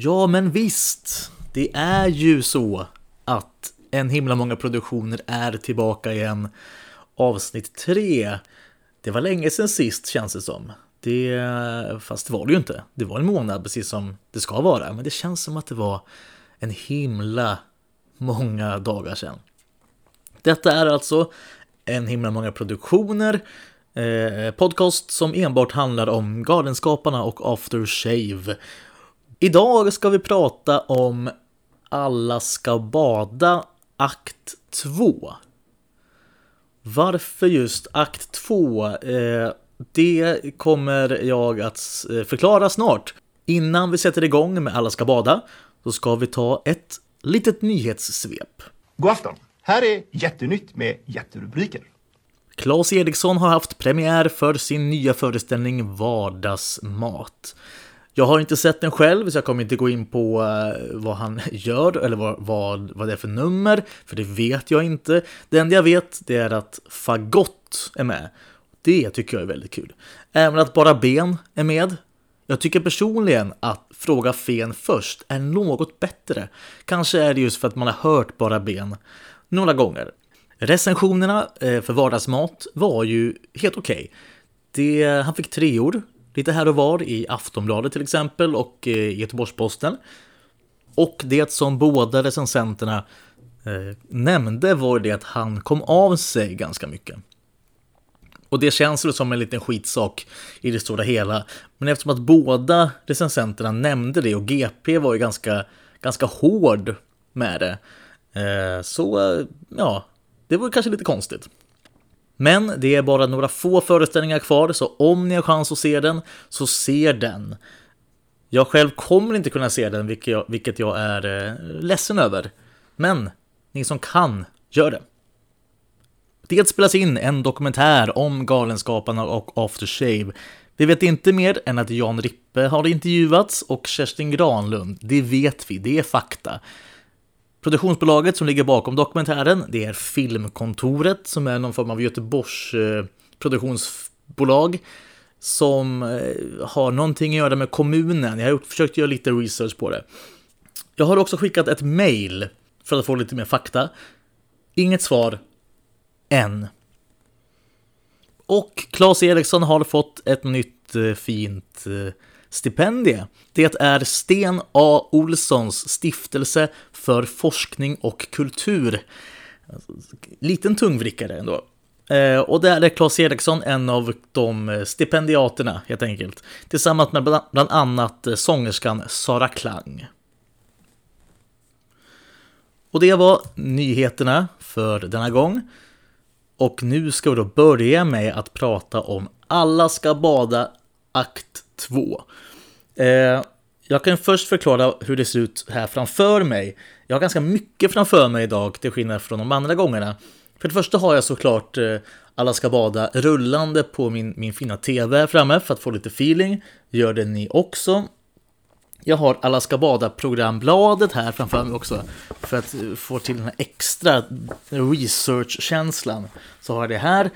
Ja, men visst. Det är ju så att en himla många produktioner är tillbaka igen. Avsnitt 3. Det var länge sedan sist känns det som. Det, fast det var det ju inte. Det var en månad precis som det ska vara. Men det känns som att det var en himla många dagar sedan. Detta är alltså en himla många produktioner. Eh, podcast som enbart handlar om Galenskaparna och After Shave. Idag ska vi prata om Alla ska bada akt 2. Varför just akt 2? Eh, det kommer jag att eh, förklara snart. Innan vi sätter igång med Alla ska bada så ska vi ta ett litet nyhetssvep. God afton! Här är Jättenytt med jätterubriker. Claes Eriksson har haft premiär för sin nya föreställning Vardagsmat. Jag har inte sett den själv, så jag kommer inte gå in på eh, vad han gör eller vad, vad, vad det är för nummer, för det vet jag inte. Det enda jag vet det är att Fagott är med. Det tycker jag är väldigt kul. Även att Bara Ben är med. Jag tycker personligen att Fråga Fen först är något bättre. Kanske är det just för att man har hört Bara Ben några gånger. Recensionerna eh, för vardagsmat var ju helt okej. Okay. Han fick treor, lite här och var, i Aftonbladet till exempel och i Göteborgs-Posten. Och det som båda recensenterna eh, nämnde var det att han kom av sig ganska mycket. Och det känns väl som en liten skitsak i det stora hela. Men eftersom att båda recensenterna nämnde det och GP var ju ganska, ganska hård med det. Eh, så ja, det var kanske lite konstigt. Men det är bara några få föreställningar kvar, så om ni har chans att se den, så se den. Jag själv kommer inte kunna se den, vilket jag, vilket jag är eh, ledsen över. Men ni som kan, gör det. Det spelas in en dokumentär om Galenskaparna och After Shave. Vi vet inte mer än att Jan Rippe har intervjuats och Kerstin Granlund. Det vet vi, det är fakta. Produktionsbolaget som ligger bakom dokumentären, det är Filmkontoret som är någon form av Göteborgs eh, produktionsbolag som eh, har någonting att göra med kommunen. Jag har försökt göra lite research på det. Jag har också skickat ett mail för att få lite mer fakta. Inget svar än. Och Claes Eriksson har fått ett nytt eh, fint eh, stipendie. Det är Sten A. Olssons stiftelse för forskning och kultur. Liten tungvrickare ändå. Eh, och där är Claes Eriksson en av de stipendiaterna helt enkelt. Tillsammans med bland annat eh, sångerskan Sara Klang. Och det var nyheterna för denna gång. Och nu ska vi då börja med att prata om Alla ska bada akt 2. Eh, jag kan först förklara hur det ser ut här framför mig. Jag har ganska mycket framför mig idag, till skillnad från de andra gångerna. För det första har jag såklart eh, Alla ska bada rullande på min, min fina TV här framme för att få lite feeling. Gör det ni också. Jag har Alla ska bada-programbladet här framför mig också. För att eh, få till den här extra research-känslan. Så har jag det här.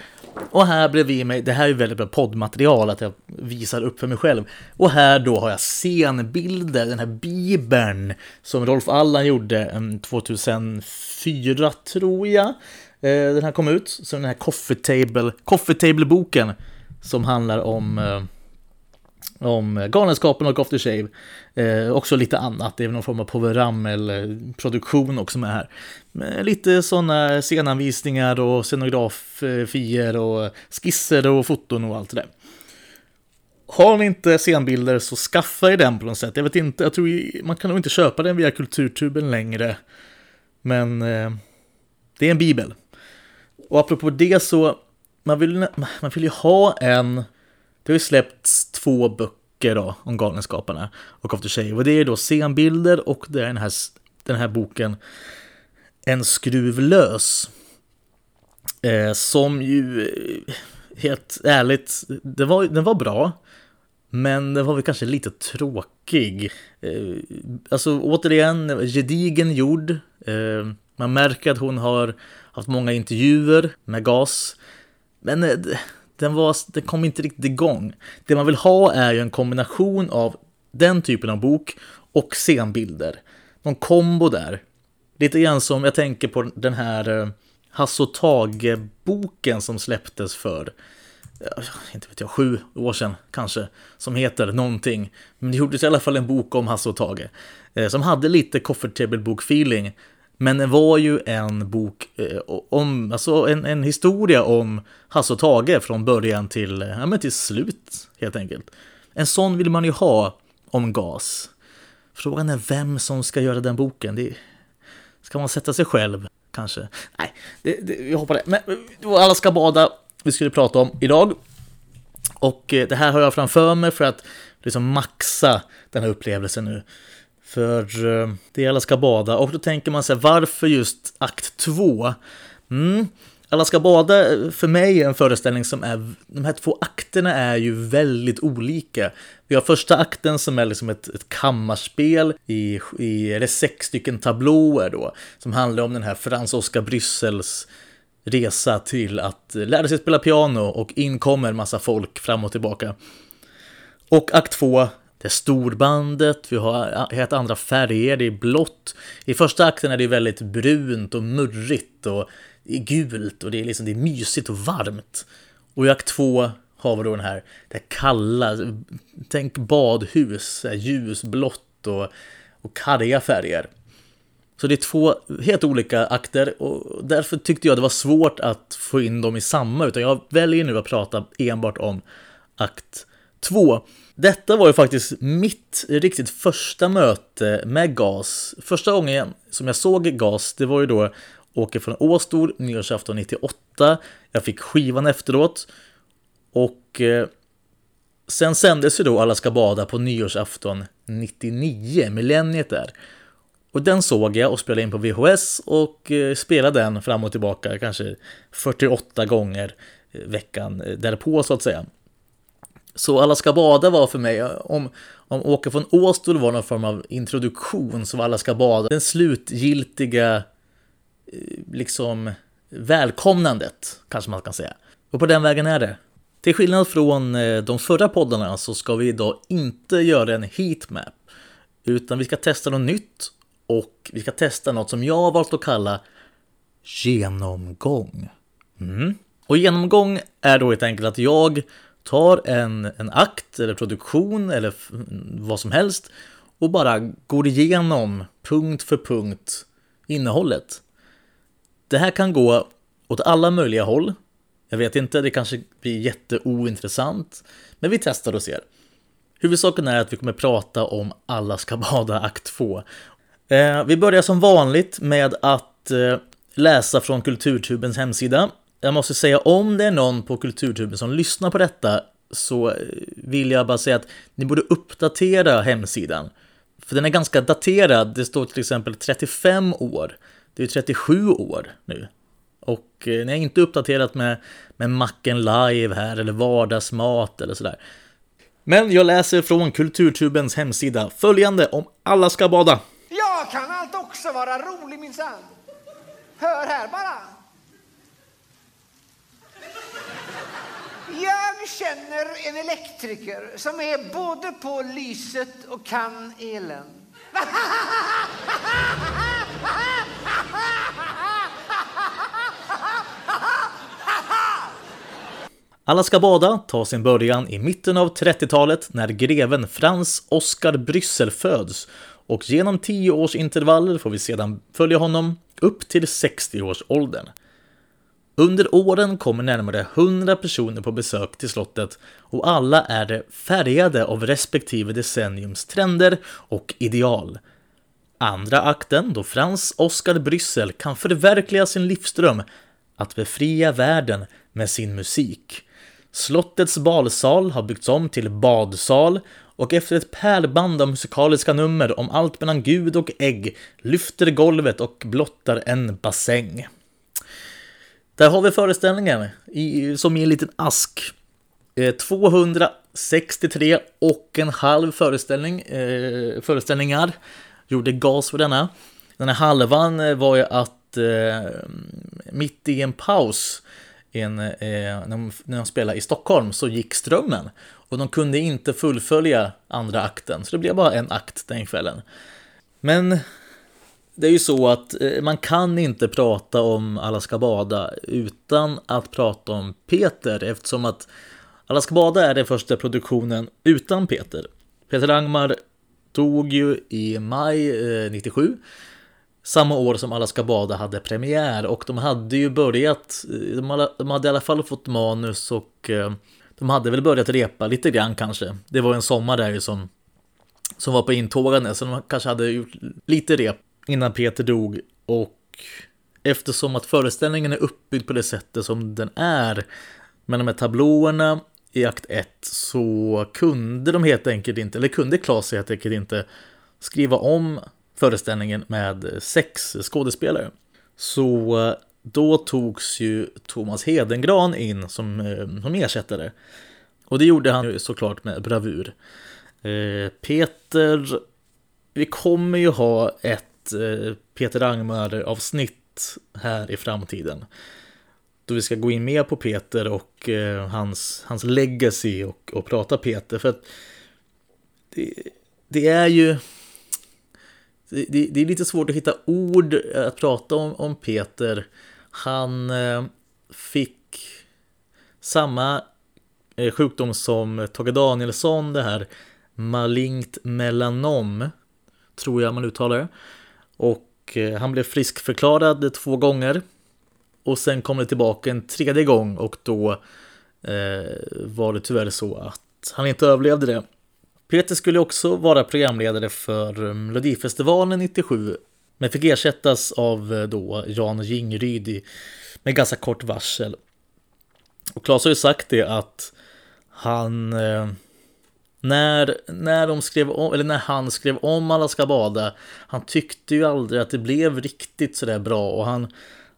Och här bredvid mig, det här är väldigt bra poddmaterial att jag visar upp för mig själv. Och här då har jag scenbilder, den här bibeln som Rolf Allan gjorde mm, 2004 tror jag. Eh, den här kom ut, så den här Coffee Table, Coffee Table-boken som handlar om eh, om Galenskapen och After Shave. Eh, också lite annat, det är någon form av Power Ramel-produktion också med här. Med lite sådana scenanvisningar och scenografier och skisser och foton och allt det där. Har ni inte scenbilder så skaffa er den på något sätt. Jag vet inte, jag tror man kan nog inte köpa den via Kulturtuben längre. Men eh, det är en bibel. Och apropå det så, man vill, man vill ju ha en det har ju släppts två böcker då om Galenskaparna och After Shave. Och det är då scenbilder och det är den här, den här boken en skruv lös. Eh, som ju, eh, helt ärligt, det var, den var bra. Men den var väl kanske lite tråkig. Eh, alltså återigen, gedigen gjord. Eh, man märker att hon har haft många intervjuer med GAS. Men eh, den, var, den kom inte riktigt igång. Det man vill ha är ju en kombination av den typen av bok och scenbilder. Någon kombo där. Lite grann som jag tänker på den här eh, Hasse och Tage-boken som släpptes för eh, inte vet jag, sju år sedan kanske, som heter någonting. Men det gjordes i alla fall en bok om Hasse och Tage, eh, som hade lite Coffert table bok-feeling. Men det var ju en bok eh, om, alltså en, en historia om Hasse och Tage från början till, ja, men till slut helt enkelt. En sån vill man ju ha om gas. Frågan är vem som ska göra den boken. Det, ska man sätta sig själv kanske? Nej, det, det, vi hoppar det. Men alla ska bada vi skulle prata om idag. Och eh, det här har jag framför mig för att liksom maxa den här upplevelsen nu. För eh, det det alla ska bada och då tänker man sig varför just akt 2? Mm. Alla ska bada eh, för mig är en föreställning som är, de här två akterna är ju väldigt olika. Vi har första akten som är liksom ett, ett kammarspel i, i, eller sex stycken tablåer då, som handlar om den här Frans Oskar Bryssels resa till att lära sig spela piano och in kommer en massa folk fram och tillbaka. Och akt två, det är storbandet, vi har helt andra färger, det är blått. I första akten är det väldigt brunt och murrigt och gult och det är, liksom, det är mysigt och varmt. Och i akt två har vi då den här, det här kalla, tänk badhus, ljusblått och, och karga färger. Så det är två helt olika akter och därför tyckte jag det var svårt att få in dem i samma, utan jag väljer nu att prata enbart om akt 2. Detta var ju faktiskt mitt riktigt första möte med GAS. Första gången som jag såg GAS, det var ju då Åker från Åstol, nyårsafton 98. Jag fick skivan efteråt. Och eh, sen sändes ju då Alla ska bada på nyårsafton 99, millenniet där. Och den såg jag och spelade in på VHS och eh, spelade den fram och tillbaka kanske 48 gånger eh, veckan eh, därpå så att säga. Så Alla ska bada var för mig, eh, om, om Åke från Åstol var någon form av introduktion så var Alla ska bada den slutgiltiga Eh, liksom välkomnandet kanske man kan säga. Och på den vägen är det. Till skillnad från eh, de förra poddarna så ska vi idag inte göra en heatmap utan vi ska testa något nytt och vi ska testa något som jag har valt att kalla genomgång. Mm. Och genomgång är då helt enkelt att jag tar en, en akt eller produktion eller vad som helst och bara går igenom punkt för punkt innehållet. Det här kan gå åt alla möjliga håll. Jag vet inte, det kanske blir jätteointressant, men vi testar och ser. Huvudsaken är att vi kommer prata om Alla ska bada akt 2 Eh, vi börjar som vanligt med att eh, läsa från Kulturtubens hemsida. Jag måste säga om det är någon på Kulturtuben som lyssnar på detta så eh, vill jag bara säga att ni borde uppdatera hemsidan. För den är ganska daterad. Det står till exempel 35 år. Det är 37 år nu. Och eh, ni har inte uppdaterat med, med Macken Live här eller vardagsmat eller sådär. Men jag läser från Kulturtubens hemsida följande om alla ska bada. Jag kan allt också vara rolig minsann. Hör här bara. Jag känner en elektriker som är både på lyset och kan elen. Alla ska bada tar sin början i mitten av 30-talet när greven Frans Oskar Bryssel föds och genom 10 års intervaller får vi sedan följa honom upp till 60-årsåldern. Under åren kommer närmare 100 personer på besök till slottet och alla är färgade av respektive decenniums trender och ideal. Andra akten, då Frans Oscar Bryssel kan förverkliga sin livsdröm att befria världen med sin musik. Slottets balsal har byggts om till badsal och efter ett pärlband av musikaliska nummer om allt mellan Gud och ägg lyfter golvet och blottar en bassäng. Där har vi föreställningen, i, som i en liten ask. Eh, 263 och en halv föreställning, eh, föreställningar gjorde gas för denna. Den här halvan eh, var ju att eh, mitt i en paus en, eh, när, de, när de spelade i Stockholm så gick strömmen. Och de kunde inte fullfölja andra akten, så det blev bara en akt den kvällen. Men det är ju så att eh, man kan inte prata om Alla ska bada utan att prata om Peter eftersom att Alla ska bada är den första produktionen utan Peter. Peter Angmar dog ju i maj eh, 97 samma år som Alla ska bada hade premiär och de hade ju börjat, eh, de hade, i alla fall fått manus och de hade väl börjat repa lite grann kanske. Det var en sommar där som, som var på intågande så de kanske hade gjort lite rep innan Peter dog och eftersom att föreställningen är uppbyggd på det sättet som den är med de här tablåerna i akt 1 så kunde de helt enkelt inte, eller kunde Claes helt enkelt inte skriva om föreställningen med sex skådespelare. Så eh, då togs ju Thomas Hedengran in som, eh, som ersättare. Och det gjorde han ju såklart med bravur. Eh, Peter, vi kommer ju ha ett Eh, Peter Angmar-avsnitt här i framtiden. Då vi ska gå in mer på Peter och eh, hans, hans legacy och, och prata Peter. För att det, det är ju det, det, är lite svårt att hitta ord att prata om, om Peter. Han eh, fick samma sjukdom som Tage Danielsson, det här malignt melanom, tror jag man uttalar det. Och eh, han blev friskförklarad två gånger. Och sen kom det tillbaka en tredje gång och då eh, var det tyvärr så att han inte överlevde det. Peter skulle också vara programledare för eh, Melodifestivalen 97 men fick ersättas av eh, då Jan Jingryd med ganska kort varsel. Och Claes har ju sagt det att han eh, när, när de skrev om, eller när han skrev om Alla ska bada, han tyckte ju aldrig att det blev riktigt sådär bra och han,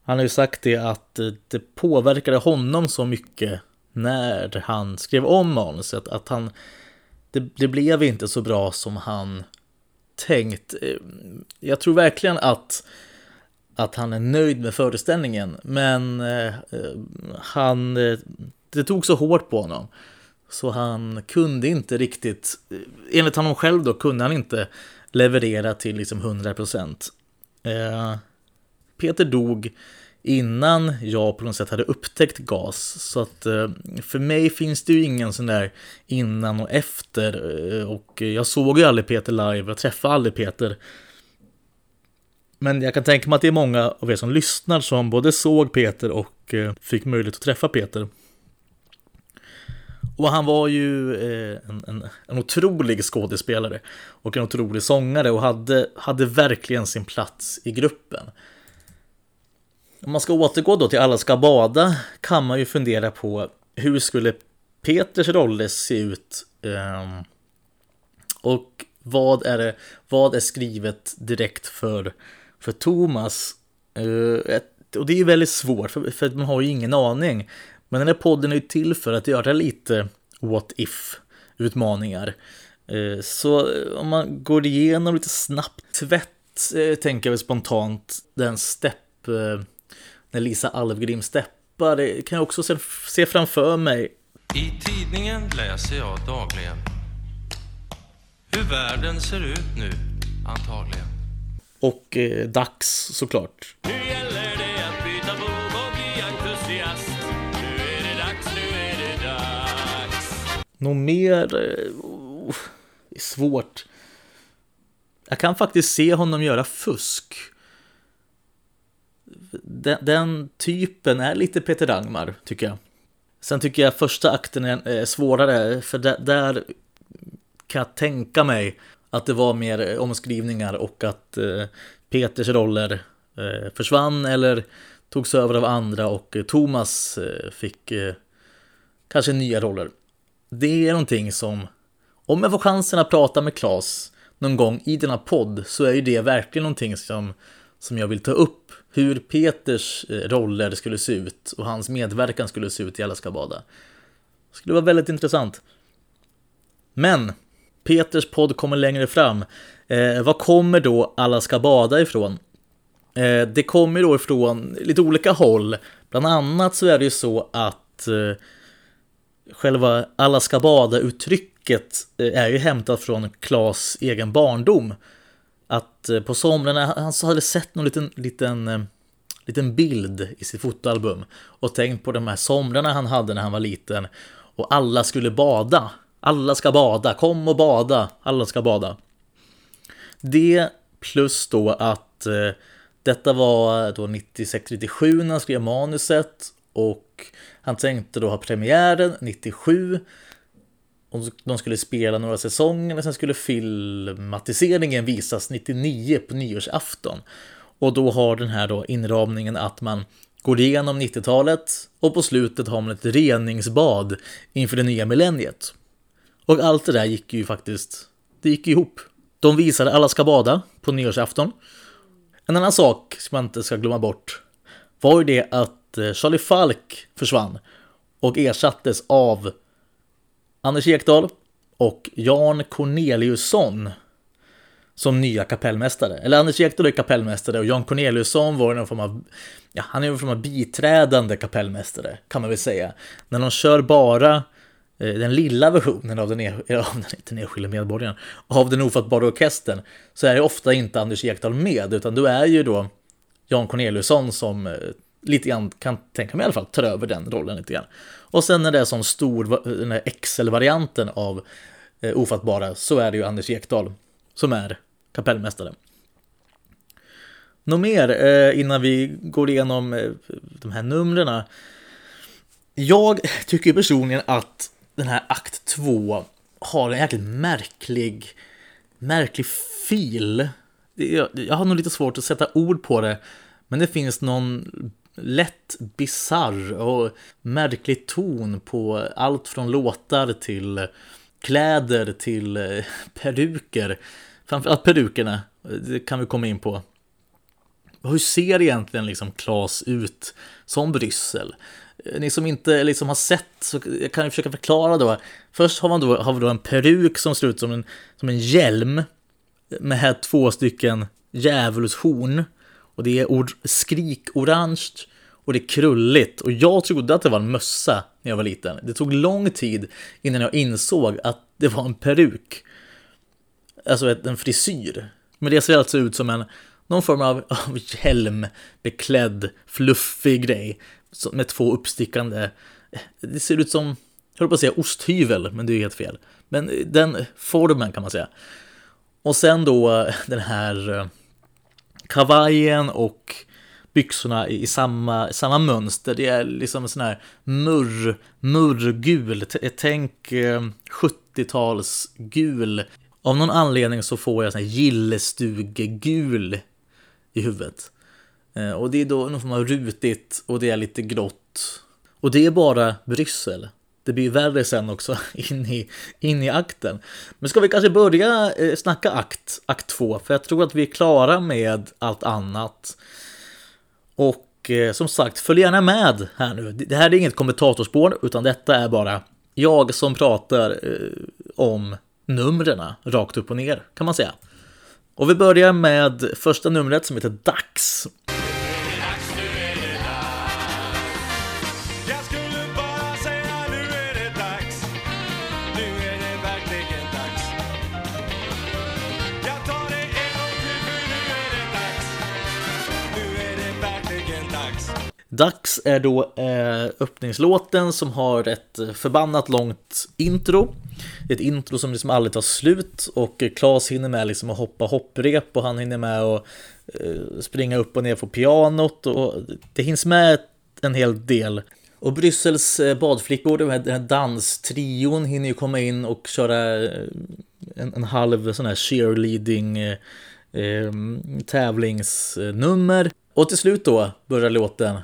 han har ju sagt det att eh, det påverkade honom så mycket när han skrev om manuset, att han det, det blev inte så bra som han tänkt. Eh, jag tror verkligen att, att han är nöjd med föreställningen, men eh, eh han, det tog så hårt på honom. Så han kunde inte riktigt, enligt honom själv då, kunde han inte leverera till liksom 100%. Eh, Peter dog innan jag på något sätt hade upptäckt gas. Så att eh, för mig finns det ju ingen sån där innan och efter. Eh, och jag såg ju aldrig Peter live, jag träffade aldrig Peter. Men jag kan tänka mig att det är många av er som lyssnar som både såg Peter och eh, fick möjlighet att träffa Peter. Och han var ju eh, en, en, en otrolig skådespelare och en otrolig sångare och hade, hade verkligen sin plats i gruppen. Om man ska återgå då till Alla ska bada kan man ju fundera på hur skulle Peters roller se ut? Ehm, och vad är det, vad är skrivet direkt för, för Thomas? Eh, och det är ju väldigt svårt för, för man har ju ingen aning. Men den här podden är ju till för att göra lite what if utmaningar. Uh, så om man går igenom lite snabbt, tvätt uh, tänker jag spontant den stepp när Lisa Alvgrim steppar. Det kan jag också se, se framför mig. I tidningen läser jag dagligen hur världen ser ut nu, antagligen. Och eh, dags såklart. Något mer? Det är svårt. Jag kan faktiskt se honom göra fusk den, den, typen är lite Peter Dagmar, tycker jag. Sen tycker jag första akten är eh, svårare, för där, där kan jag tänka mig att det var mer eh, omskrivningar och att Peters roller försvann eller togs över av andra och Thomas fick kanske nya roller. Det är någonting som, om jag får chansen att prata med Klas någon gång i denna podd så är ju det verkligen någonting som, som jag vill ta upp hur Peters eh, roller skulle se ut och hans medverkan skulle se ut i Alla ska bada. Det skulle vara väldigt intressant. Men Peters podd kommer längre fram. Eh, vad kommer då Alla ska bada ifrån? Eh, det kommer då ifrån lite olika håll. Bland Bland annat så är det ju så att eh, själva alla ska bada-uttrycket eh, är ju hämtat från Klas egen barndom. Att eh, på somrarna, han hade sett någon liten, liten, eh, liten bild i sitt fotoalbum och tänkt på de här somrarna han hade när han var liten och alla skulle bada. Alla ska bada, kom och bada, alla ska bada. Det plus då att detta var då 96-97 när han skrev manuset och han tänkte då ha premiären 97 och de skulle spela några säsonger och sen skulle filmatiseringen visas 99 på nyårsafton. Och då har den här då inramningen att man går igenom 90-talet och på slutet har man ett reningsbad inför det nya millenniet. Och allt det där gick ju faktiskt, det gick ihop. De visade Alla ska bada på nyårsafton. En annan sak som man inte ska glömma bort var ju det att Eh, Charlie Falk försvann och ersattes av Anders Ekdahl och Jan Corneliusson som nya kapellmästare. Eller Anders Ekdahl är kapellmästare och Jan Corneliusson var någon form av, ja, han är någon form av biträdande kapellmästare kan man väl säga. När de kör bara eh, den lilla versionen av den, e- av den, den enskilde medborgaren, av den ofattbara orkestern, så är det ofta inte Anders Ekdahl med, utan då är ju då Jan Corneliusson som eh, lite grann kan tänka mig i alla fall tar över den rollen lite grann. Och sen när det är som stor, den här Excel-varianten av eh, Ofattbara så är det ju Anders Ekdahl som är kapellmästare. Något mer eh, innan vi går igenom eh, de här numren. Jag tycker personligen att den här akt 2 har en jäkligt märklig, märklig fil. Jag, jag har nog lite svårt att sätta ord på det, men det finns någon lätt bizarr och märklig ton på allt från låtar till kläder till eh, peruker. Framförallt perukerna, det kan vi komma in på. Hur ser egentligen liksom Klas ut som Bryssel? Eh, ni som inte liksom har sett så jag kan jag försöka förklara då. Först har, man då, har vi då en peruk som ser ut som en, som en hjälm med här två stycken djävulshorn och det är or skrikorange och det är krulligt. Och jag trodde att det var en mössa när jag var liten. Det tog lång tid innan jag insåg att det var en peruk. Alltså en frisyr. Men det ser alltså ut som en någon form av, av hjälmbeklädd, fluffig grej med två uppstickande. Det ser ut som, jag höll på att säga osthyvel, men det är helt fel. Men den formen kan man säga. Och sen då den här eh, kavajen och byxorna i samma, samma mönster. Det är liksom en sån här murr, murrgul, tänk eh, 70-talsgul. Av någon anledning så får jag sån här gillestugegul i huvudet. Eh, och det är då någon form av rutigt och det är lite grått. Och det är bara Bryssel. Det blir värre sen också in i, in i akten. Men ska vi kanske börja eh, snacka akt, akt 2? För jag tror att vi är klara med allt annat. Och eh, som sagt, följ gärna med här nu. Det här är inget kommentatorspår, utan detta är bara jag som pratar eh, om numren rakt upp och ner, kan man säga. Och vi börjar med första numret som heter Dags. Dags är då eh, öppningslåten som har ett förbannat långt intro. Det är Ett intro som liksom aldrig tar slut och Klas hinner med liksom att hoppa hopprep och han hinner med att eh, springa upp och ner på pianot och det hinns med en hel del. Och Bryssels eh, badflickor, den här danstrion, hinner ju komma in och köra eh, en, en halv sån här cheerleading eh, eh, tävlingsnummer. Och till slut då börjar låten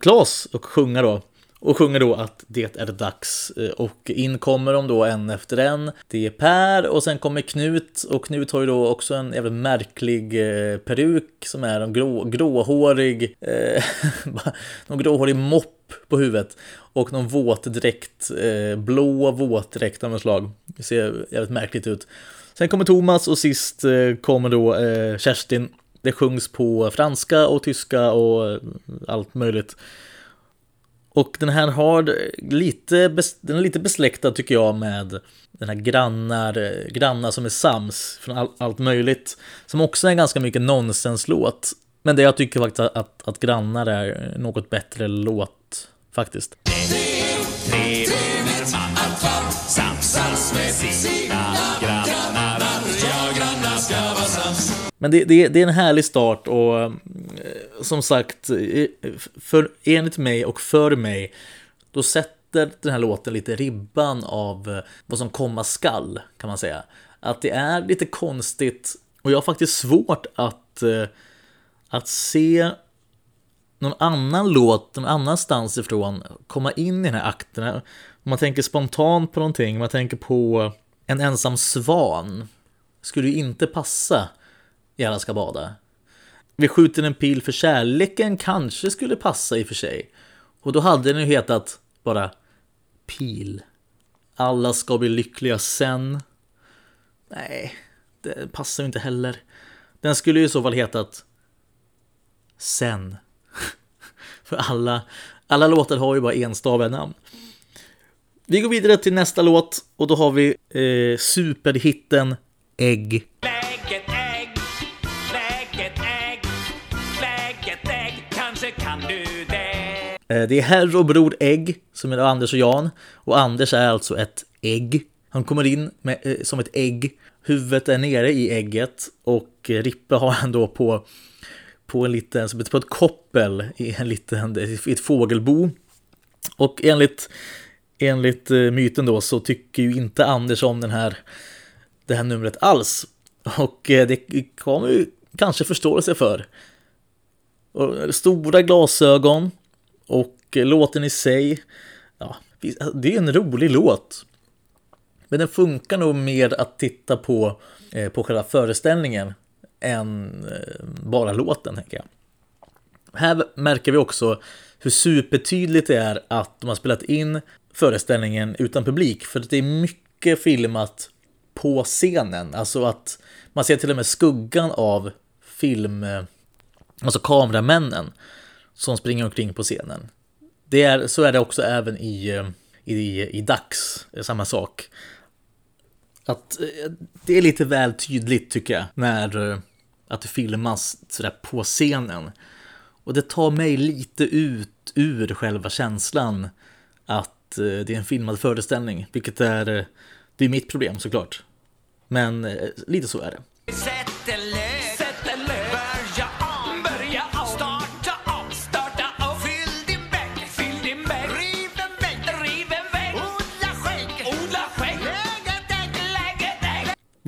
Klas och sjunga då. Och sjunger då att det är dags. Eh, och in kommer de då en efter en. Det är Per och sen kommer Knut. Och Knut har ju då också en jävligt märklig eh, peruk som är en grå, gråhårig, eh, någon gråhårig mopp på huvudet. Och någon våtdräkt, eh, blå våtdräkt av något slag. Det ser jävligt märkligt ut. Sen kommer Thomas och sist eh, kommer då eh, Kerstin det sjungs på franska och tyska och allt möjligt. Och den här har lite, den är lite besläktad tycker jag med den här grannar, grannar som är sams från all, allt möjligt. Som också är en ganska mycket nonsenslåt. Men det jag tycker faktiskt att, att, att grannar är något bättre låt faktiskt. Det är trevligt att man samsas med sina grannar. Men det, det, det, är en härlig start och eh, som sagt, för, enligt mig och för mig, då sätter den här låten lite ribban av eh, vad som komma skall, kan man säga. Att det är lite konstigt och jag har faktiskt svårt att, eh, att se någon annan låt någon annanstans ifrån komma in i den här akten. Om man tänker spontant på någonting, man tänker på en ensam svan, skulle ju inte passa i Alla ska bada. Vi skjuter en pil för kärleken kanske skulle passa i och för sig. Och då hade den ju hetat bara Pil. Alla ska bli lyckliga sen. Nej, det passar ju inte heller. Den skulle ju i så fall hetat Sen. För alla, alla låtar har ju bara enstaviga namn. Vi går vidare till nästa låt och då har vi eh, superhitten Ägg. Eh, det är herr och bror Ägg som är Anders och Jan. Och Anders är alltså ett ägg. Han kommer in med, eh, som ett ägg. Huvudet är nere i ägget och eh, Rippe har han då på, på en liten, som på ett koppel i en liten, i ett fågelbo. Och enligt, enligt eh, myten då så tycker ju inte Anders om den här, det här numret alls. Och det kommer ju kanske förståelse för. Och stora glasögon, och låten i sig, ja, det är en rolig låt. Men den funkar nog mer att titta på, eh, på själva föreställningen än eh, bara låten, tänker jag. Här märker vi också hur supertydligt det är att de har spelat in föreställningen utan publik, för det är mycket filmat på scenen. Alltså att man ser till och med skuggan av film, eh, alltså kameramännen som springer omkring på scenen. Det är, så är det också även i, eh, i, i Dax, samma sak. Att eh, det är lite väl tydligt tycker jag, när eh, att det filmas sådär på scenen. Och det tar mig lite ut ur själva känslan att det är en filmad föreställning, vilket är, det är mitt problem såklart. Men lite så är det.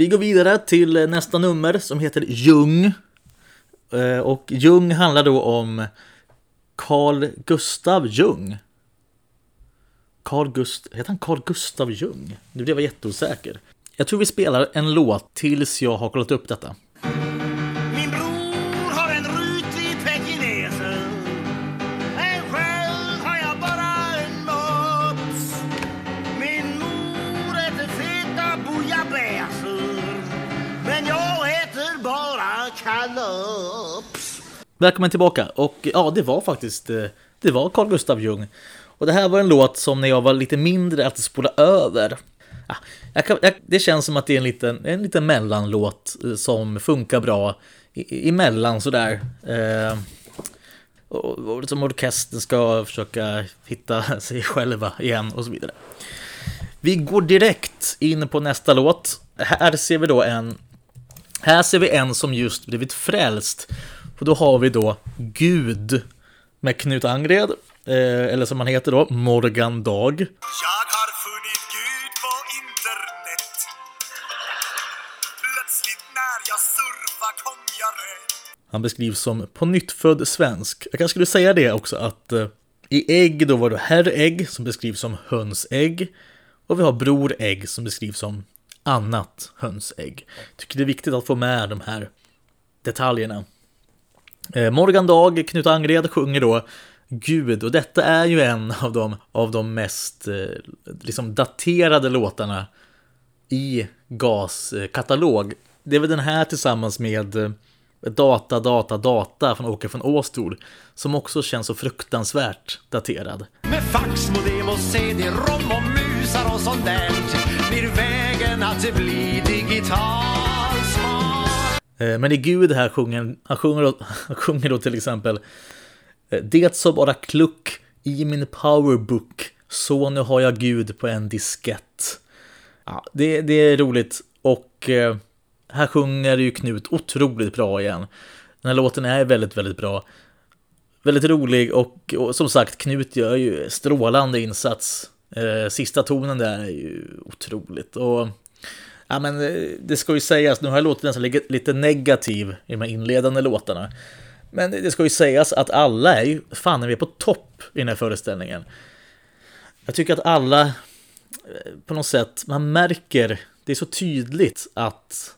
Vi går vidare till eh, nästa nummer som heter Jung. Eh, och Jung handlar då om Carl Gustav Jung. Carl Gust heter han Carl Gustav Jung? Nu blev jag jätteosäker. Jag tror vi spelar en låt tills jag har kollat upp detta. Välkommen tillbaka. Och ja, det var faktiskt, eh, det var Carl Gustav Jung. Och det här var en låt som när jag var lite mindre att spola över. Ja, jag kan, jag, det känns som att det är en liten, en liten mellanlåt eh, som funkar bra emellan sådär. Eh, och, och som orkestern ska försöka hitta sig själva igen och så vidare. Vi går direkt in på nästa låt. Här ser vi då en här ser vi en som just blivit frälst och då har vi då Gud med Knut Angred, eh, eller som han heter då, Morgan Dag. Jag har funnit Gud på internet Plötsligt när jag surfar kom jag rätt Han beskrivs som på nyttfödd svensk. Jag kanske skulle säga det också att eh, i ägg då var det herrägg som beskrivs som hönsägg och vi har brorägg som beskrivs som annat hönsägg. Tycker det är viktigt att få med de här detaljerna. Eh, Morgan Dag, Knut Angred sjunger då Gud och detta är ju en av de, av de mest eh, liksom daterade låtarna i GAS katalog. Det är väl den här tillsammans med eh, Data, data, data från Åke från Åstol som också känns så fruktansvärt daterad. Med fax, modem och cd-rom och musar och sånt där blir vägen att bli digital Eh, men i Gud här sjunger han sjunger, då- han sjunger då till exempel eh, Det som bara kluck i min powerbook så nu har jag Gud på en diskett. Ja, det, det är roligt och eh, här sjunger ju Knut otroligt bra igen. Den här låten är väldigt, väldigt bra. Väldigt rolig och, och som sagt Knut gör ju strålande insats. Eh, sista tonen där är ju otroligt. Och Ja, men eh, det ska ju sägas, nu har jag låtit nästan lite- negativ i de här inledande låtarna. Men det ska ju sägas att alla är ju fan är vi på topp i den här föreställningen. Jag tycker att alla eh, på något sätt, man märker, det är så tydligt att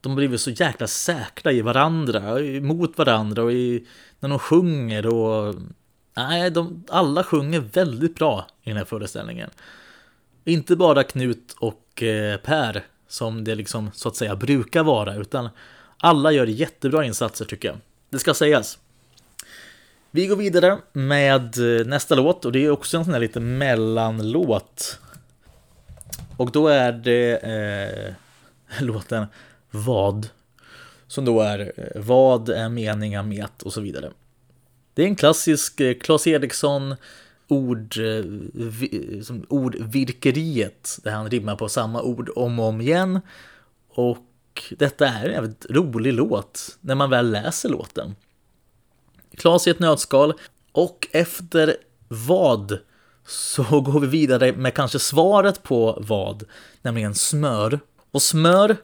de har blivit så jäkla säkra i varandra, mot varandra och i, när de sjunger och... Nej, de, alla sjunger väldigt bra i den här föreställningen. Inte bara Knut och och eh, Per som det liksom så att säga brukar vara, utan alla gör jättebra insatser tycker jag. Det ska sägas. Vi går vidare med eh, nästa låt och det är också en sån här lite mellanlåt. Och då är det eh, låten Vad? Som då är eh, Vad är meningen med och så vidare. Det är en klassisk Claes Eriksson ord, eh, som ordvirkeriet där han rimmar på samma ord om och om igen. Och detta är en jävligt rolig låt när man väl läser låten. Klas i ett nötskal och efter vad så går vi vidare med kanske svaret på vad, nämligen smör. Och smör,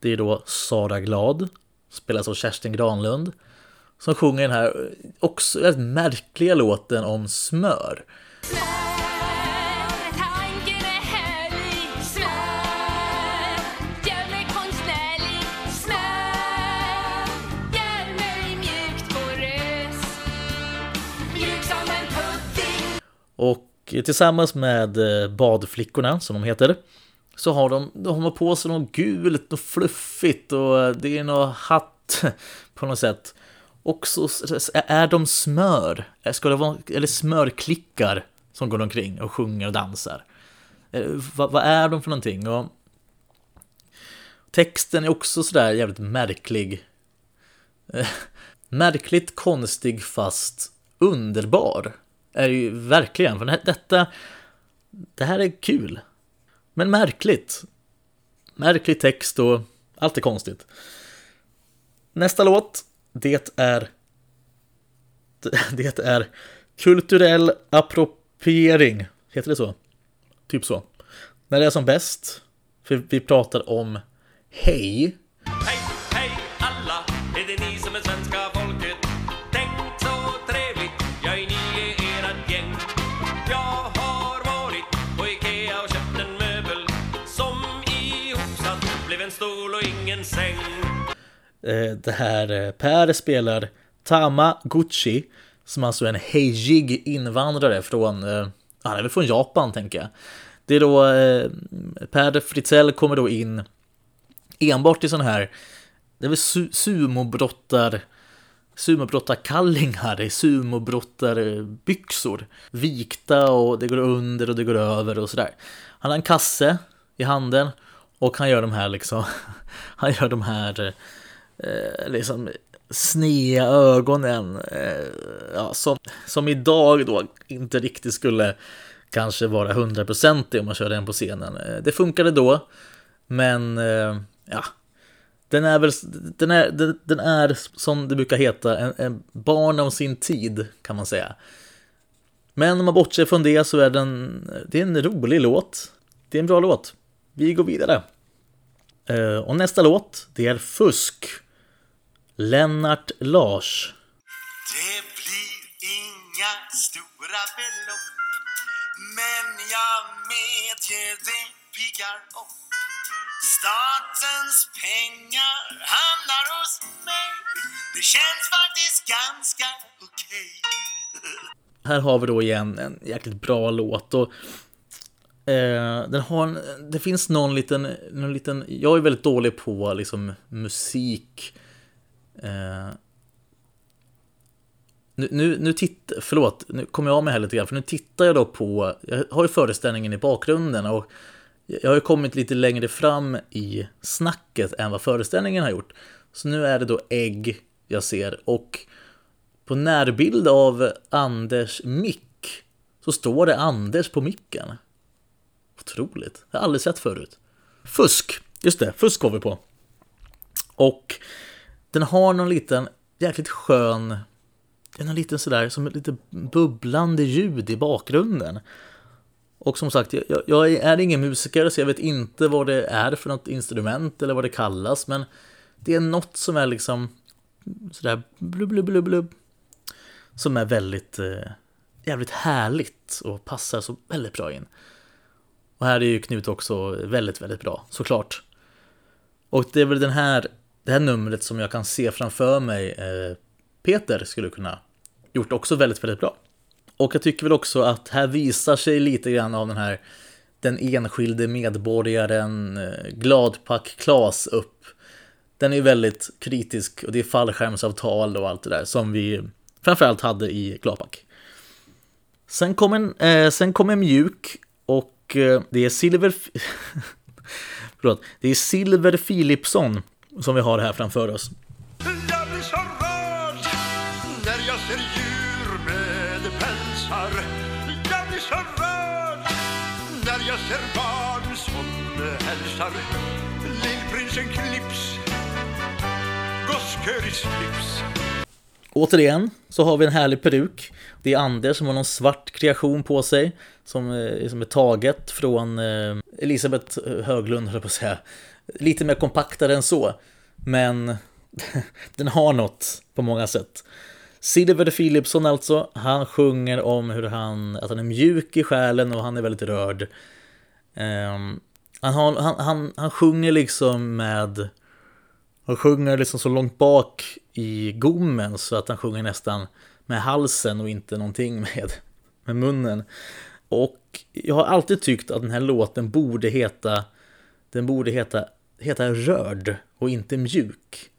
det är då Sara Glad, spelas av Kerstin Granlund, som sjunger den här också väldigt märkliga låten om smör. Tanken är härlig, smör Gör mig konstnärlig, smör Gör mig mjukt porös Mjuk som en pudding Och tillsammans med eh, badflickorna, som de heter, så har de, de har på sig något gult och fluffigt och eh, det är något hatt på något sätt. Och så är de smör, ska det vara, eller smörklickar som går omkring och sjunger och dansar. Vad, vad är de för någonting? Och texten är också sådär jävligt märklig. Märkligt konstig fast underbar. Är ju verkligen, för detta, det här är kul. Men märkligt. Märklig text och allt är konstigt. Nästa låt, det är det är kulturell appropriering. Heter det så? Typ så. När det är som bäst, för vi pratar om hej. Hej, hej alla, är det ni som är svenska folket? Tänk så trevligt, jag är ni i erat gäng. Jag har varit på Ikea och köpt en möbel som ihopsatt blev en stol och ingen säng. Eh, det här eh, Per spelar Tama Gucci som alltså är en heijig invandrare från, eh, han är väl från Japan tänker jag. Det är då Per Fritzell kommer då in enbart i sån här, det är väl su- sumobrottar sumobrottarkallingar i sumobrottarbyxor. Vikta och det går under och det går över och sådär. Han har en kasse i handen och han gör de här liksom, han gör de här eh, liksom snea ögonen eh, ja, som, som idag då inte riktigt skulle kanske vara hundraprocentig om man kör den på scenen. Eh, Det funkade då, men eh, ja, den är väl, den är, den, den är som det brukar heta, en, en barn om sin tid kan man säga. Men om man bortser från det så är den, det är en rolig låt. Det är en bra låt. Vi går vidare. Eh, och nästa låt, det är Fusk. Lennart Lars. Det blir inga stora belopp Men jag medger det piggar upp Statens pengar hamnar hos mig Det känns faktiskt ganska okej Här har vi då igen en jäkligt bra låt. Och, eh, den har en, det finns någon liten, någon liten... Jag är väldigt dålig på liksom, musik. Eh, Nu, nu, nu titt, förlåt, nu kommer jag av mig här lite grann, för nu tittar jag då på, jag har ju föreställningen i bakgrunden och jag har ju kommit lite längre fram i snacket än vad föreställningen har gjort. Så nu är det då ägg jag ser och på närbild av Anders mick så står det Anders på micken. Otroligt, jag har aldrig sett förut. Fusk, just det, fusk går vi på. Och den har någon liten jäkligt skön, någon liten sådär som ett lite bubblande ljud i bakgrunden. Och som sagt, jag, jag är ingen musiker så jag vet inte vad det är för något instrument eller vad det kallas, men det är något som är liksom sådär blub, blub, blub, blub, som är väldigt eh, jävligt härligt och passar så väldigt bra in. Och här är ju Knut också väldigt, väldigt bra, såklart. Och det är väl den här, det här numret som jag kan se framför mig eh, Peter skulle kunna gjort också väldigt, väldigt bra. Och jag tycker väl också att här visar sig lite grann av den här den enskilde medborgaren eh, Gladpack Klas upp. Den är väldigt kritisk och det är fallskärmsavtal och allt det där som vi framförallt hade i Gladpack. Sen kom en, eh, sen kom en mjuk och eh, det är Silver... Förlåt, det är Silver Philipsson som vi har här framför oss. Jag blir så rörd när jag ser djur med pälsar. Jag blir så rörd när jag ser barn som hälsar. Lillprinsen Klips, Gossköris Flips. Återigen så har vi en härlig peruk. Det är Anders som har någon svart kreation på sig som, eh, som är taget från eh, Elisabeth Höglund, höll jag på att säga. Lite mer kompaktare än så, men den har något på många sätt. Silver Philipsson alltså, han sjunger om hur han, att han är mjuk i själen och han är väldigt rörd. Um, han, har, han, han, han sjunger liksom med han sjunger liksom så långt bak i gommen så att han sjunger nästan med halsen och inte någonting med, med munnen. Och jag har alltid tyckt att den här låten borde heta den borde heta, heta Rörd och inte Mjuk.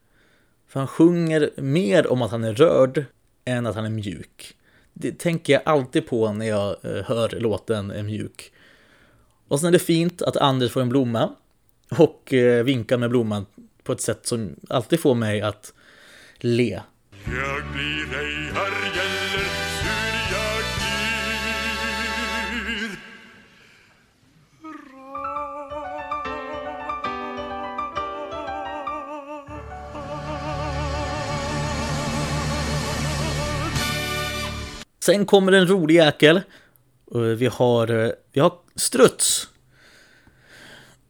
För han sjunger mer om att han är rörd än att han är mjuk. Det tänker jag alltid på när jag eh, hör låten är mjuk. Och sen är det fint att Anders får en blomma och eh, vinkar med blomman på ett sätt som alltid får mig att le. Jag blir ej Sen kommer en rolig jäkel. Vi har, eh, vi har struts.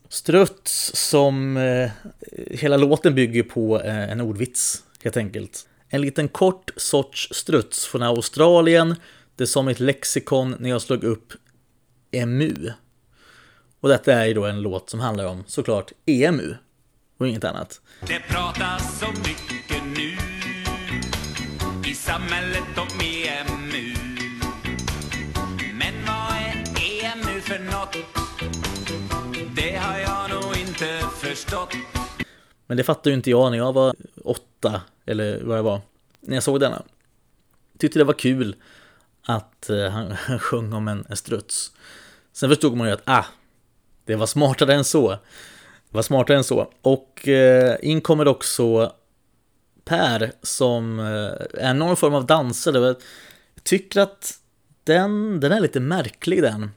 Struts som eh, hela låten bygger på eh, en ordvits helt enkelt. En liten kort sorts struts från Australien. Det som ett lexikon när jag slog upp EMU. Och detta är ju då en låt som handlar om såklart EMU och inget annat. Det pratas så mycket nu i samhället om EMU. För något? Det har jag nog inte förstått. Men det fattade ju inte jag när jag var åtta, eller vad jag var, när jag såg denna. Tyckte det var kul att eh, han, han sjöng om en, en struts. Sen förstod man ju att, ah, det var smartare än så. Det var smartare än så. Och eh, in kommer också Per som eh, är någon form av dansare. Jag tycker att den, den är lite märklig den.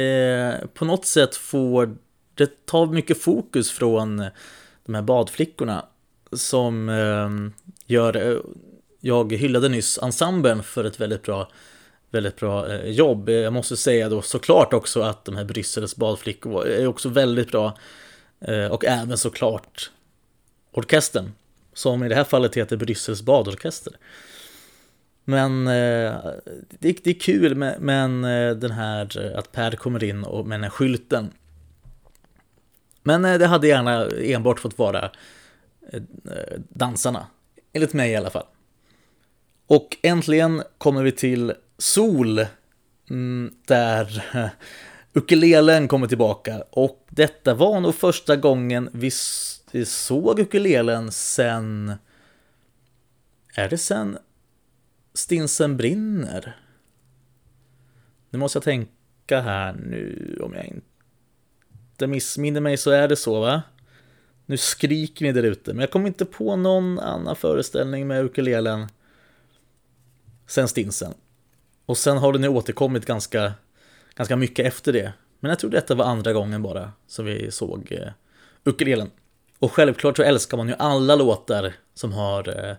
Eh, på något sätt får det tar mycket fokus från de här badflickorna som ehm, eh, gör, jag hyllade nyss ensemblen för ett väldigt bra, väldigt bra eh, jobb. Eh, jag måste säga då såklart också att de här Bryssels badflickor är också väldigt bra eh, och även såklart orkestern som i det här fallet heter Bryssels badorkester. Men eh, det, det är kul med, men eh, den här eh, att Per kommer in och med den här skylten men eh, det hade gärna enbart fått vara eh, eh dansarna. Enligt mig i alla fall. Och äntligen kommer vi till Sol. Mm, där ukulelen kommer tillbaka. Och detta var nog första gången vi såg ukulelen sen... Är det sen... Stinsen brinner. Nu måste jag tänka här nu om jag inte missminner mig så är det så va? Nu skriker ni där ute, men jag kommer inte på någon annan föreställning med ukulelen sen Stinsen. Och sen har den ju återkommit ganska, ganska mycket efter det. Men jag tror detta var andra gången bara som vi såg eh, ukulelen. Och självklart så älskar man ju alla låtar som har eh,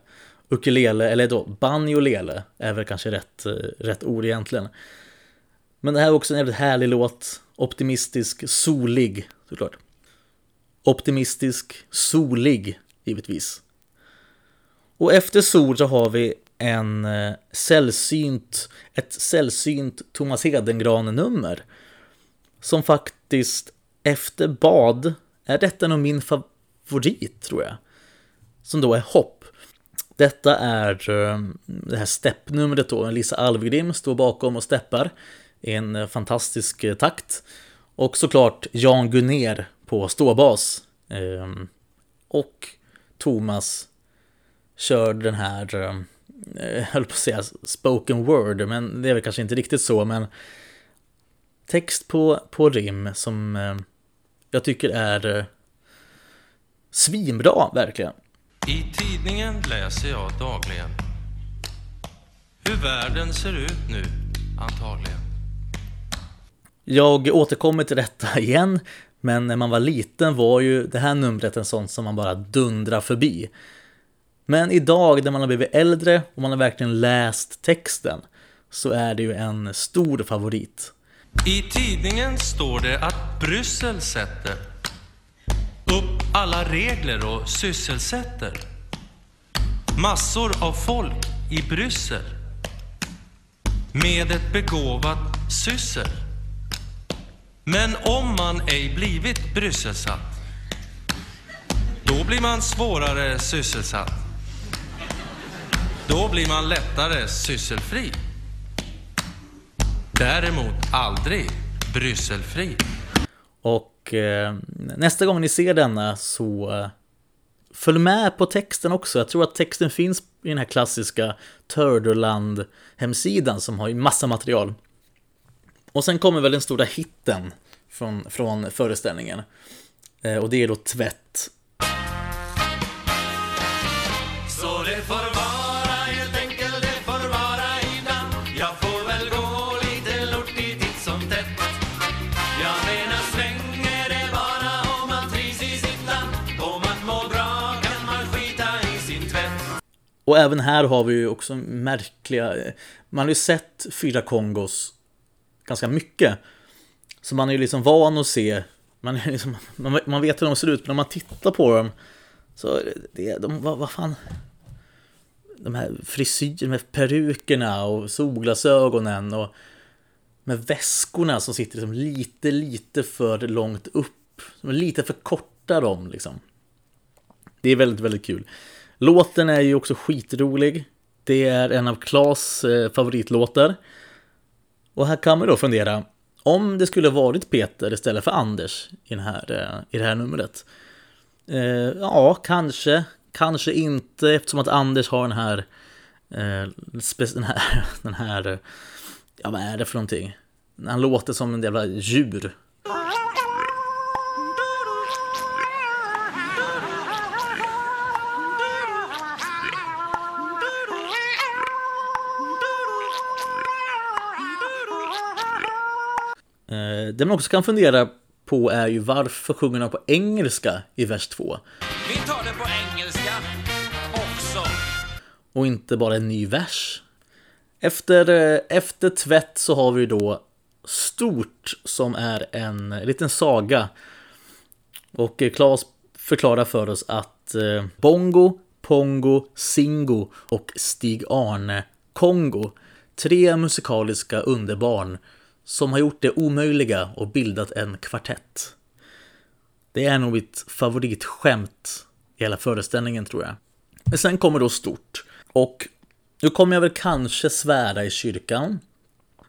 ukulele, eller då banjolele är väl kanske rätt, eh, rätt ord egentligen. Men det här är också en jävligt härlig låt, optimistisk, solig såklart. Optimistisk, solig givetvis. Och efter sol så har vi en eh, sällsynt, ett sällsynt Thomas Hedengran-nummer. Som faktiskt efter bad är detta nog min favorit tror jag. Som då är Hopp. Detta är eh, det här steppnumret då, Lisa Alvgrim står bakom och steppar i en eh, fantastisk eh, takt. Och såklart Jan Gunner på ståbas. Ehm, och Thomas kör den här, jag höll på att säga spoken word, men det är väl kanske inte riktigt så, men text på, på rim som jag tycker är svinbra, verkligen. I tidningen läser jag dagligen hur världen ser ut nu, antagligen. Jag återkommer till detta igen, men när man var liten var ju det här numret en sån som man bara dundrar förbi. Men idag när man har blivit äldre och man har verkligen läst texten så är det ju en stor favorit. I tidningen står det att Bryssel sätter alla regler och sysselsätter massor av folk i Bryssel med ett begåvat syssel. Men om man ej blivit Brysselsatt då blir man svårare sysselsatt. Då blir man lättare sysselfri. Däremot aldrig Brysselfri. Och eh, nästa gång ni ser denna så eh, följ med på texten också. Jag tror att texten finns i den här klassiska Turderland-hemsidan som har ju massa material. Och sen kommer väl den stora hitten från, från föreställningen. Eh, och det är då tvätt. Och även här har vi ju också märkliga... Man har ju sett fyra Kongos ganska mycket. Så man är ju liksom van att se... Man, är liksom, man, man vet hur de ser ut, men när man tittar på dem så det, de, vad, vad fan... De här frisyrerna med perukerna och solglasögonen och med väskorna som sitter liksom lite, lite för långt upp. Som är lite för korta dem liksom. Det är väldigt, väldigt kul. Låten är ju också skitrolig. Det är en av Klas eh, favoritlåtar. Och här kan man då fundera, om det skulle varit Peter istället för Anders i, den här, eh, i det här numret. Eh, ja, kanske, kanske inte eftersom att Anders har den här, eh, den här, den här, ja vad är det för någonting? Han låter som en jävla djur. Det man också kan fundera på är ju varför sjunger han på engelska i vers 2 Vi tar det på engelska också och inte bara en ny vers. Efter, eh, efter tvätt så har vi då Stort som är en liten saga. Och eh, Claes förklarar för oss att eh, Bongo, Pongo, Singo och Stig-Arne Kongo, tre musikaliska underbarn som har gjort det omöjliga och bildat en kvartett. Det är nog mitt favoritskämt i hela föreställningen tror jag. Men sen kommer då stort. Och nu kommer jag väl kanske svära i kyrkan.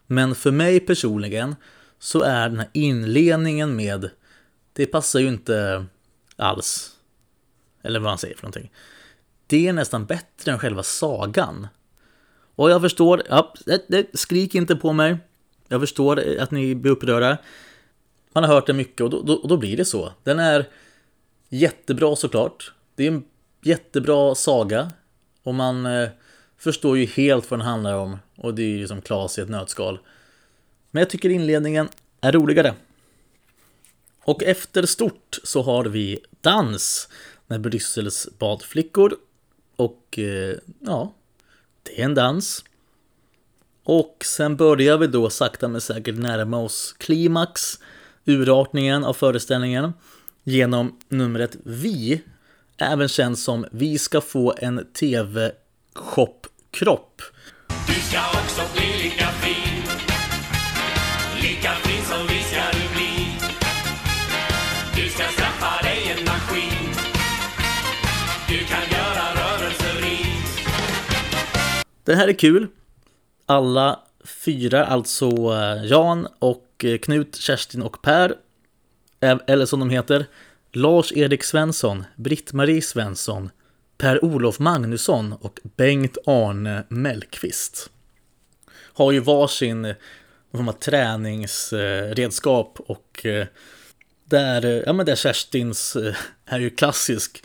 Men för mig personligen så är den här inledningen med det passar ju inte alls. Eller vad han säger för någonting. Det är nästan bättre än själva sagan. Och jag förstår, ja, skrik inte på mig. Jag förstår att ni blir upprörda. Man har hört det mycket och då, då, och då blir det så. Den är jättebra såklart. Det är en jättebra saga. Och man eh, förstår ju helt vad den handlar om. Och det är ju liksom som Klas i ett nötskal. Men jag tycker inledningen är roligare. Och efter stort så har vi dans med Bryssels badflickor. Och eh, ja, det är en dans. Och sen börjar vi då sakta men säkert närma oss klimax, urartningen av föreställningen, genom numret Vi, även känt som Vi ska få en TV-shop-kropp. Du ska också bli lika fin. Lika fin som vi ska du bli. Du ska skaffa dig en maskin. Du kan göra rörelser i. Det här är kul. Alla fyra, alltså eh, Jan och eh, Knut, Kerstin och Per, eh, eller som de heter, Lars-Erik Svensson, Britt-Marie Svensson, Per-Olof Magnusson och Bengt-Arne Mellqvist. Har ju varsin form av träningsredskap och där, ja men där Kerstins är ju klassisk.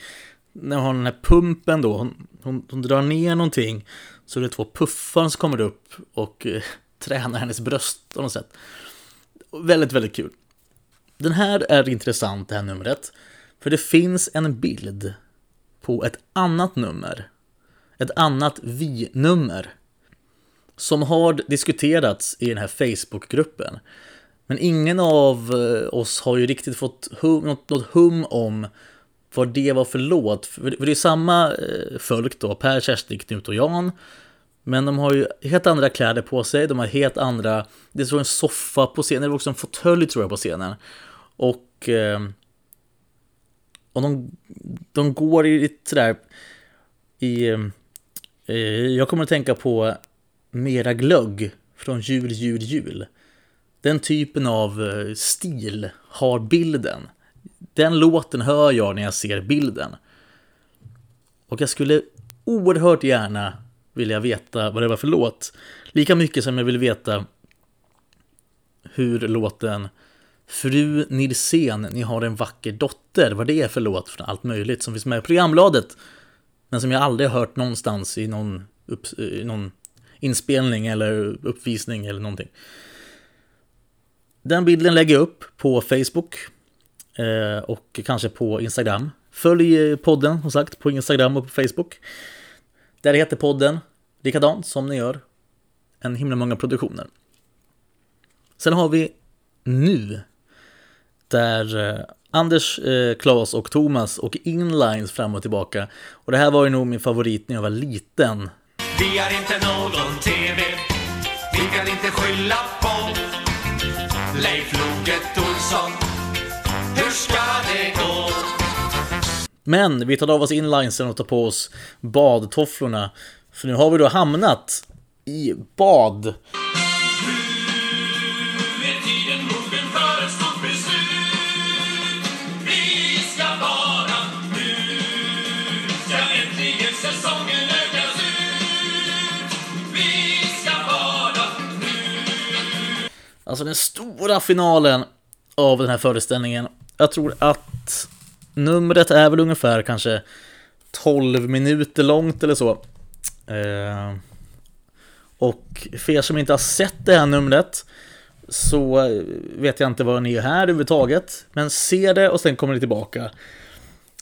När hon har den här pumpen då, hon, hon, hon drar ner någonting så det är två puffar som kommer upp och eh, tränar hennes bröst på något sätt. Väldigt, väldigt kul. Den här är intressant, det här numret. För det finns en bild på ett annat nummer. Ett annat vi-nummer. Som har diskuterats i den här Facebook-gruppen. Men ingen av eh, oss har ju riktigt fått hum, något, något hum om vad det var för låt. För det är samma eh, folk då, Per, Kerstin, Knut och Jan. Men de har ju helt andra kläder på sig, de har helt andra... Det står en soffa på scenen, det var också en fåtölj tror jag på scenen. Och... Eh, och de, de går i lite sådär... I... Eh, jag kommer att tänka på Mera glögg från Jul, jul, jul. Den typen av stil har bilden. Den låten hör jag när jag ser bilden. Och jag skulle oerhört gärna vilja veta vad det var för låt. Lika mycket som jag vill veta hur låten Fru Nilsén, ni har en vacker dotter, vad det är för låt från allt möjligt som finns med i programbladet. Men som jag aldrig har hört någonstans i någon, upp, i någon inspelning eller uppvisning eller någonting. Den bilden lägger jag upp på Facebook Eh, och kanske på Instagram. Följ eh, podden som sagt på Instagram och på Facebook. Där heter podden likadant som ni gör en himla många produktioner. Sen har vi Nu. Där eh, Anders, eh, Claes och Thomas och inlines fram och tillbaka. Och det här var ju nog min favorit när jag var liten. Vi har inte någon TV Vi kan inte skylla på Leif Loket Olsson hur ska det gå? Men vi tar av oss inlinesen och tar på oss badtofflorna. För nu har vi då hamnat i bad. Alltså den stora finalen av den här föreställningen. Jag tror att numret är väl ungefär kanske 12 minuter långt eller så. Eh, och för er som inte har sett det här numret så vet jag inte vad ni är här överhuvudtaget. Men se det och sen kommer ni tillbaka.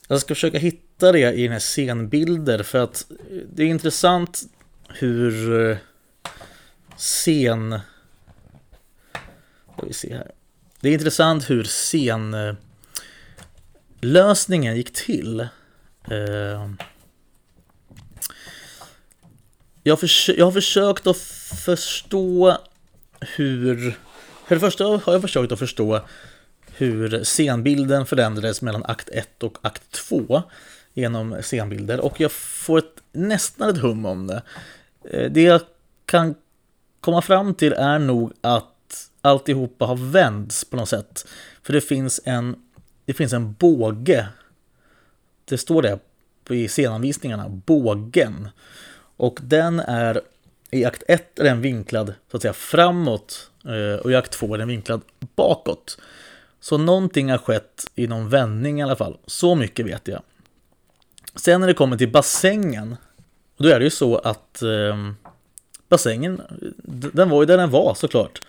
Jag ska försöka hitta det i den här scenbilder för att det är intressant hur eh, scen Ska vi se här. Det är intressant hur scen lösningen gick till. Eh, Jag, har försö- jag har försökt att förstå hur... För det första har jag försökt att förstå hur scenbilden förändrades mellan akt 1 och akt 2 genom scenbilder och jag får ett, nästan ett hum om det. Eh, det jag kan komma fram till är nog att alltihopa har vänts på något sätt. För det finns en, det finns en båge. Det står det i scenanvisningarna, bågen. Och den är I akt 1 är den vinklad så att säga framåt eh, och i akt 2 är den vinklad bakåt. Så någonting har skett i någon vändning i alla fall. Så mycket vet jag. Sen när det kommer till bassängen, då är det ju så att eh, bassängen, den var ju där den var såklart.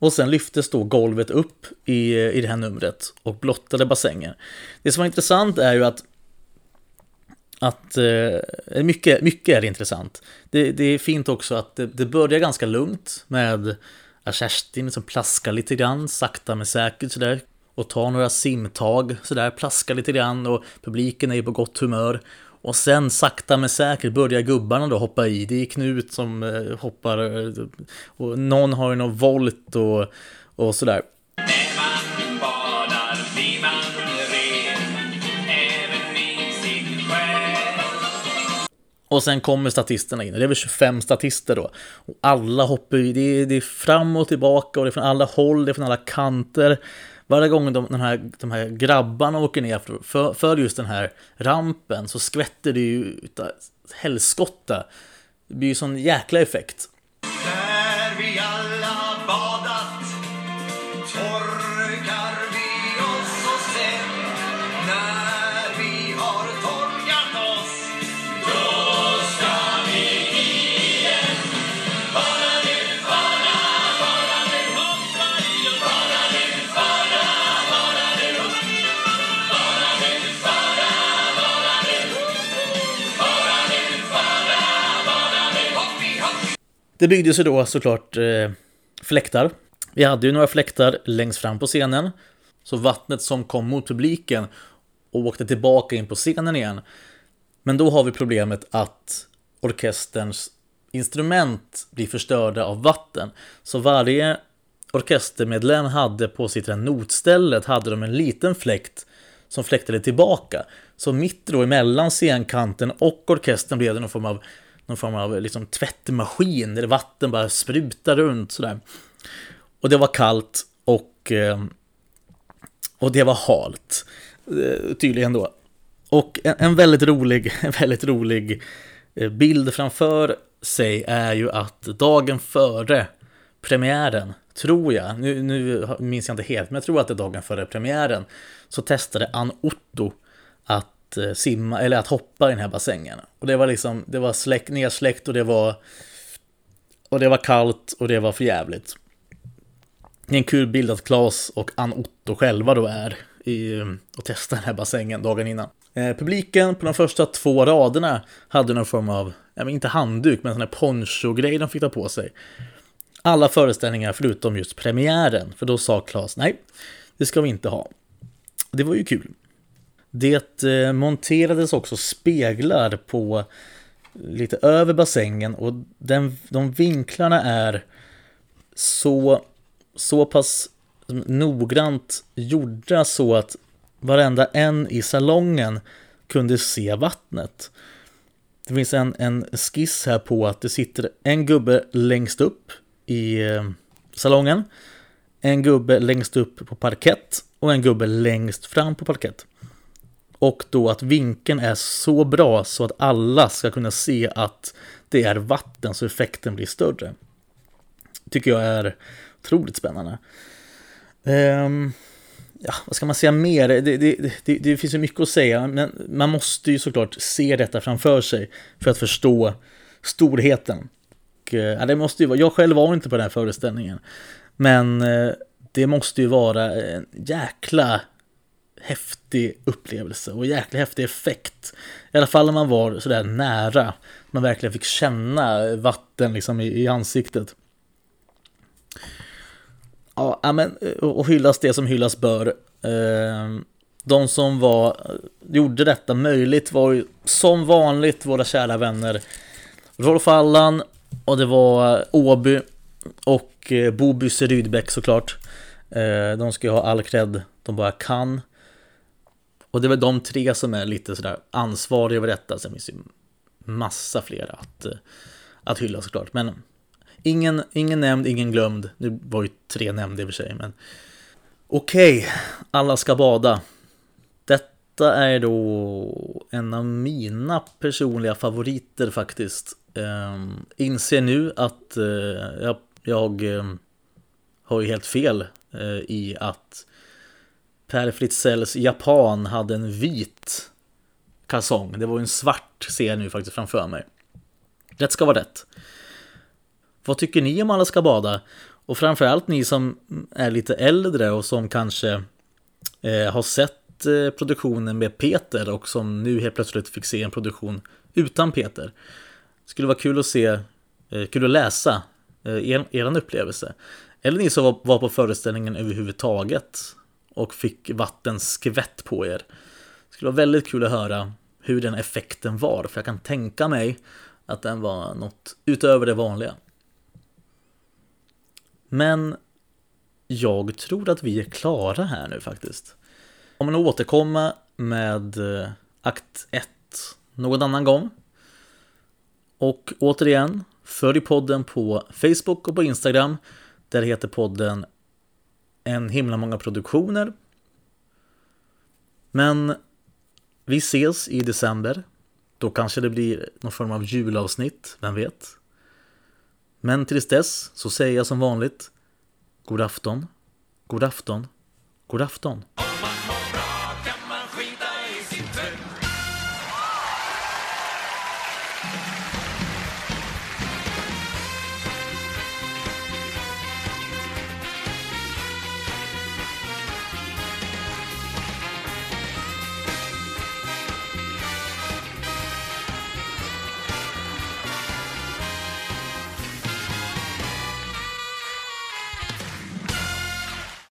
Och sen lyftes då golvet upp i, i det här numret och blottade bassängen. Det som var intressant är ju att att eh, mycket, mycket är intressant. Det, det är fint också att det, det börjar ganska lugnt med att Kerstin som plaskar lite grann, sakta men säkert sådär. Och tar några simtag sådär, plaskar lite grann och publiken är ju på gott humör. Och sen sakta men säkert börjar gubbarna då hoppa i. Det är Knut som eh, hoppar eh, och någon har ju någon volt och, och sådär. Och sen kommer statisterna in, det är väl 25 statister då. Och alla hoppar ju, det är, det är fram och tillbaka och det är från alla håll, det är från alla kanter. Varje gång de, den här, de här grabbarna åker ner för, för, för just den här rampen så skvätter det ju utav helskotta. Det blir ju sån jäkla effekt. Det byggdes ju då såklart eh, fläktar. Vi hade ju några fläktar längst fram på scenen. Så vattnet som kom mot publiken och åkte tillbaka in på scenen igen. Men då har vi problemet att orkesterns instrument blir förstörda av vatten. Så varje orkestermedlem hade på sitt notställe notstället hade de en liten fläkt som fläktade tillbaka. Så mitt då emellan scenkanten och orkestern blev det någon form av, någon form av liksom tvättmaskin där vatten bara sprutar runt sådär. Och det var kallt och, eh, och det var halt. Eh, tydligen då. Och en, en väldigt rolig, en väldigt rolig eh, bild framför sig är ju att dagen före premiären, tror jag, nu, nu minns jag inte helt, men jag tror att det är dagen före premiären, så testade Ann Otto att Eh, simma, eller att hoppa i den här bassängen. Och det var liksom, det var släck, nedsläckt och det var, och det var kallt och det var för jävligt. Det är en kul bild att Claes och Ann Otto själva då är i, eh, och testar den här bassängen dagen innan. Eh, publiken på de första två raderna hade någon form av, jag inte handduk, men sån här poncho-grej de fick ta på sig. Alla föreställningar förutom just premiären, för då sa Claes nej, det ska vi inte ha. Det var ju kul. Det eh, monterades också speglar på lite över bassängen och den, de vinklarna är så, så pass noggrant gjorda så att varenda en i salongen kunde se vattnet. Det finns en, en skiss här på att det sitter en gubbe längst upp i eh, salongen, en gubbe längst upp på parkett och en gubbe längst fram på parkett. Och då att vinkeln är så bra så att alla ska kunna se att det är vatten så effekten blir större. Tycker jag är otroligt spännande. Um, ja, vad ska man säga mer? Det, det, det, det finns ju mycket att säga, men man måste ju såklart se detta framför sig för att förstå storheten. Och, eh, ja, det måste ju vara, jag själv var inte på den här föreställningen, men eh, det måste ju vara en jäkla häftig upplevelse och jäkla häftig effekt. I alla fall när man var sådär nära, man verkligen fick känna vatten liksom i, i ansiktet. Ja, men och hyllas det som hyllas bör. Eh, de som var, gjorde detta möjligt var ju som vanligt våra kära vänner Rolf Allan och det var Åby och eh, Bo Bysse Rydbeck såklart. Eh, de ska ju ha all cred de bara kan. Och det är väl de tre som är lite sådär ansvariga över detta. Sen finns det ju massa fler att, eh, att hylla såklart. Men ingen, ingen nämnd, ingen glömd. Nu var ju tre nämnda i och för sig. Men okej, alla ska bada. Detta är då en av mina personliga favoriter faktiskt. Um, inser nu att uh, jag, jag um, har ju helt fel uh, i att Per Fritzells Japan hade en vit kalsong. Det var ju en svart ser jag nu faktiskt framför mig. Rätt ska vara rätt. Vad tycker ni om Alla ska bada? Och framförallt ni som är lite äldre och som kanske eh, har sett eh, produktionen med Peter och som nu helt plötsligt fick se en produktion utan Peter. Det Skulle vara kul att se, eh, kul att läsa eh, er, er upplevelse. Eller ni som var, var på föreställningen överhuvudtaget och fick vatten skvätt på er. Det skulle vara väldigt kul att höra hur den effekten var, för jag kan tänka mig att den var något utöver det vanliga. Men jag tror att vi är klara här nu faktiskt. Jag kommer nog återkomma med eh, akt 1 någon annan gång. Och återigen, följ podden på Facebook och på Instagram. Där heter podden en himla många produktioner. Men vi ses i december. Då kanske det blir någon form av julavsnitt, vem vet? Men tills dess så säger jag som vanligt God afton, god afton, god afton.